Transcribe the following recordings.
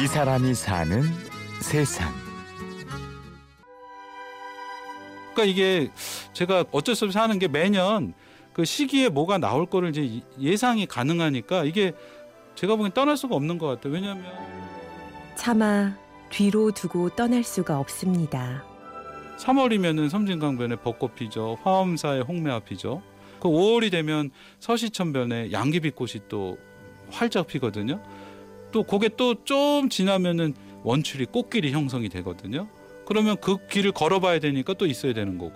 이 사람이 사는 세상. 그러니까 이게 제가 어쩔 수 없이 하는 게 매년 그 시기에 뭐가 나올 거를 이제 예상이 가능하니까 이게 제가 보기엔 떠날 수가 없는 것 같아요. 왜냐하면 차마 뒤로 두고 떠날 수가 없습니다. 3월이면은 섬진강변에 벚꽃 피죠. 화엄사에 홍매화 피죠. 그 5월이 되면 서시천변에 양귀비꽃이 또 활짝 피거든요. 또 그게 또 좀 지나면은 원추리 꽃길이 형성이 되거든요. 그러면 그 길을 걸어봐야 되니까 또 있어야 되는 거고.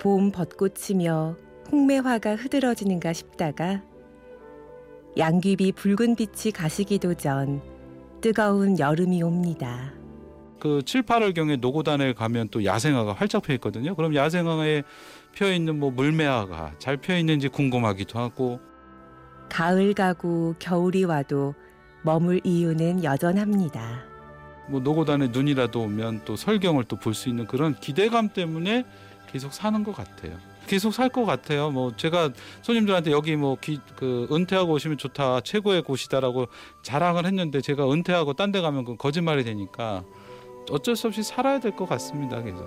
봄 벚꽃이며 홍매화가 흐드러지는가 싶다가 양귀비 붉은 빛이 가시기도 전 뜨거운 여름이 옵니다. 그 7, 8월 경에 노고단에 가면 또 야생화가 활짝 펴 있거든요. 그럼 야생화에 펴 있는 뭐 물매화가 잘 펴 있는지 궁금하기도 하고 가을 가고 겨울이 와도 머물 이유는 여전합니다. 뭐 노고단에 눈이라도 오면 또 설경을 또 볼 수 있는 그런 기대감 때문에 계속 사는 것 같아요. 계속 살 것 같아요. 뭐 제가 손님들한테 여기 뭐그 은퇴하고 오시면 좋다, 최고의 곳이다라고 자랑을 했는데 제가 은퇴하고 딴 데 가면 그 거짓말이 되니까 어쩔 수 없이 살아야 될 것 같습니다. 계속.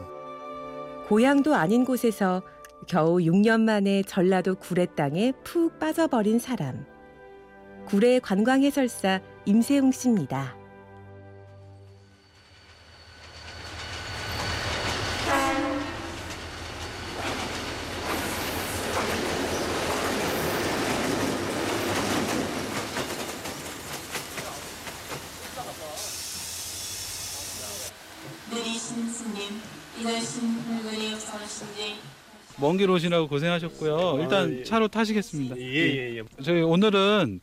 고향도 아닌 곳에서 겨우 6년 만에 전라도 구례 땅에 푹 빠져버린 사람. 구례 관광 해설사 임세웅 씨입니다. 느리신 스님, 이러신 붉은이 서신지 먼길 오시라고 고생하셨고요. 일단 아, 예. 차로 타시겠습니다. 예 예예. 예, 저희 오늘은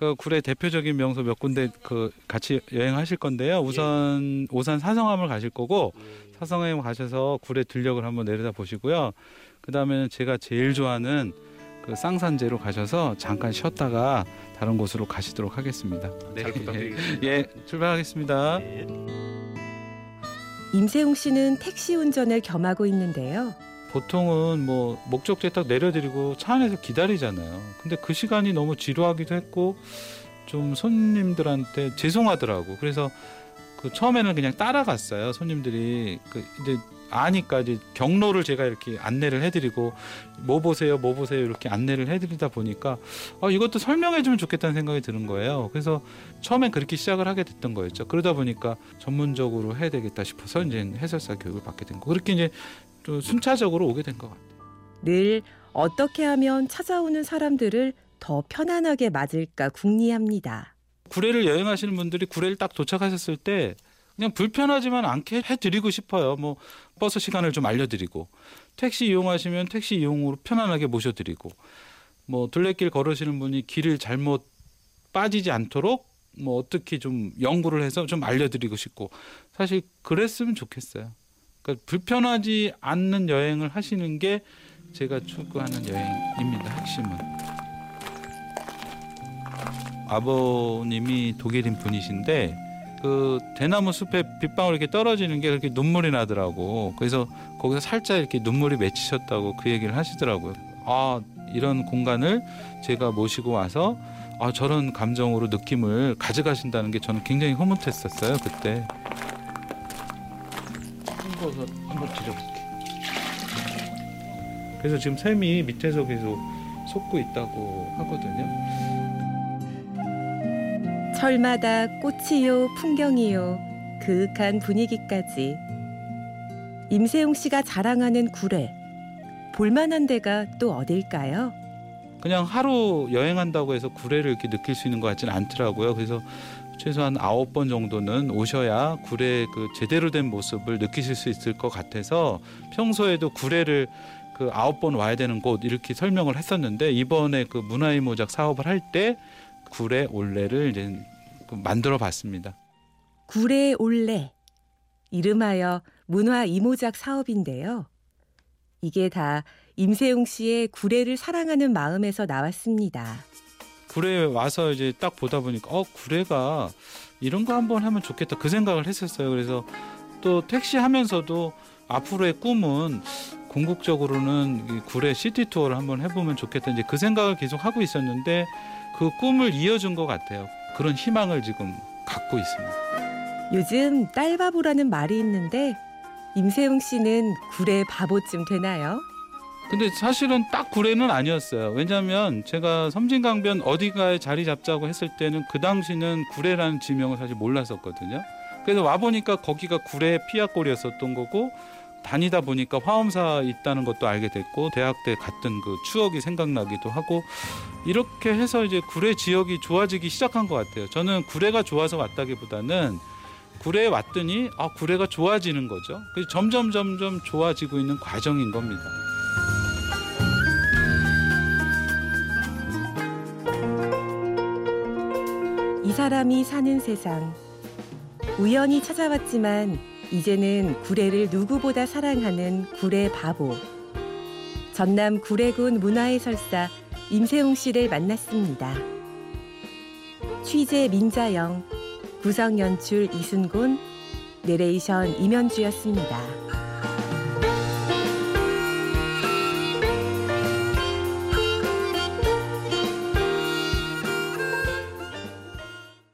그 구례 대표적인 명소 몇 군데 그 같이 여행하실 건데요. 우선 오산 사성함을 가실 거고 사성함 가셔서 구례 들녘을 한번 내려다 보시고요. 그 다음에는 제가 제일 좋아하는 그 쌍산제로 가셔서 잠깐 쉬었다가 다른 곳으로 가시도록 하겠습니다. 잘 부탁드리겠습니다. 예, 출발하겠습니다. 예. 임세웅 씨는 택시 운전을 겸하고 있는데요. 보통은 뭐 목적지에 딱 내려드리고 차 안에서 기다리잖아요. 근데 그 시간이 너무 지루하기도 했고 좀 손님들한테 죄송하더라고. 그래서 그 처음에는 그냥 따라갔어요. 손님들이 그 이제 아니까 이제 경로를 제가 이렇게 안내를 해드리고 뭐 보세요, 뭐 보세요 이렇게 안내를 해드리다 보니까 아, 이것도 설명해주면 좋겠다는 생각이 드는 거예요. 그래서 처음엔 그렇게 시작을 하게 됐던 거였죠. 그러다 보니까 전문적으로 해야 되겠다 싶어서 이제 해설사 교육을 받게 된 거. 그렇게 이제 좀 순차적으로 오게 된 것 같아요. 늘 어떻게 하면 찾아오는 사람들을 더 편안하게 맞을까 궁리합니다. 구례를 여행하시는 분들이 구례를 딱 도착하셨을 때 그냥 불편하지만 않게 해드리고 싶어요. 뭐 버스 시간을 좀 알려드리고 택시 이용하시면 택시 이용으로 편안하게 모셔드리고 뭐 둘레길 걸으시는 분이 길을 잘못 빠지지 않도록 뭐 어떻게 좀 연구를 해서 좀 알려드리고 싶고 사실 그랬으면 좋겠어요. 그러니까 불편하지 않는 여행을 하시는 게 제가 추구하는 여행입니다. 핵심은. 아버님이 독일인 분이신데 그 대나무 숲에 빗방울 이렇게 떨어지는 게 그렇게 눈물이 나더라고. 그래서 거기서 살짝 이렇게 눈물이 맺히셨다고 그 얘기를 하시더라고요. 아 이런 공간을 제가 모시고 와서 아 저런 감정으로 느낌을 가져가신다는 게 저는 굉장히 흐뭇했었어요 그때. 한번 한번 드려볼게. 그래서 지금 샘이 밑에서 계속 솟고 있다고 하거든요. 철마다 꽃이요 풍경이요 그윽한 분위기까지 임세웅 씨가 자랑하는 구례 볼만한 데가 또 어딜까요? 그냥 하루 여행한다고 해서 구례를 이렇게 느낄 수 있는 것 같지는 않더라고요. 그래서 최소한 아홉 번 정도는 오셔야 구례 그 제대로 된 모습을 느끼실 수 있을 것 같아서 평소에도 구례를 그 아홉 번 와야 되는 곳 이렇게 설명을 했었는데 이번에 그 문화이모작 사업을 할 때 구례 올레를 이제 그 만들어 봤습니다. 구례 올레 이름하여 문화 이모작 사업인데요. 이게 다 임세웅 씨의 구례를 사랑하는 마음에서 나왔습니다. 구례에 와서 이제 딱 보다 보니까 어 구례가 이런 거 한번 하면 좋겠다 그 생각을 했었어요. 그래서 또 택시 하면서도 앞으로의 꿈은 궁극적으로는 이 구례 시티 투어를 한번 해보면 좋겠다 이제 그 생각을 계속 하고 있었는데 그 꿈을 이어준 것 같아요. 그런 희망을 지금 갖고 있습니다. 요즘 딸바보라는 말이 있는데 임세웅 씨는 구례 바보쯤 되나요? 근데 사실은 딱 구례는 아니었어요. 왜냐하면 제가 섬진강변 어디가에 자리 잡자고 했을 때는 그 당시는 구례라는 지명을 사실 몰랐었거든요. 그래서 와 보니까 거기가 구례 피아골이었었던 거고 다니다 보니까 화엄사 있다는 것도 알게 됐고 대학 때 갔던 그 추억이 생각나기도 하고 이렇게 해서 이제 구례 지역이 좋아지기 시작한 것 같아요. 저는 구례가 좋아서 왔다기보다는 구례에 왔더니 아 구례가 좋아지는 거죠. 점점 점점 좋아지고 있는 과정인 겁니다. 사람이 사는 세상. 우연히 찾아왔지만 이제는 구례를 누구보다 사랑하는 구례 바보. 전남 구례군 문화해설사 임세웅 씨를 만났습니다. 취재 민자영, 구성 연출 이순곤, 내레이션 임현주였습니다.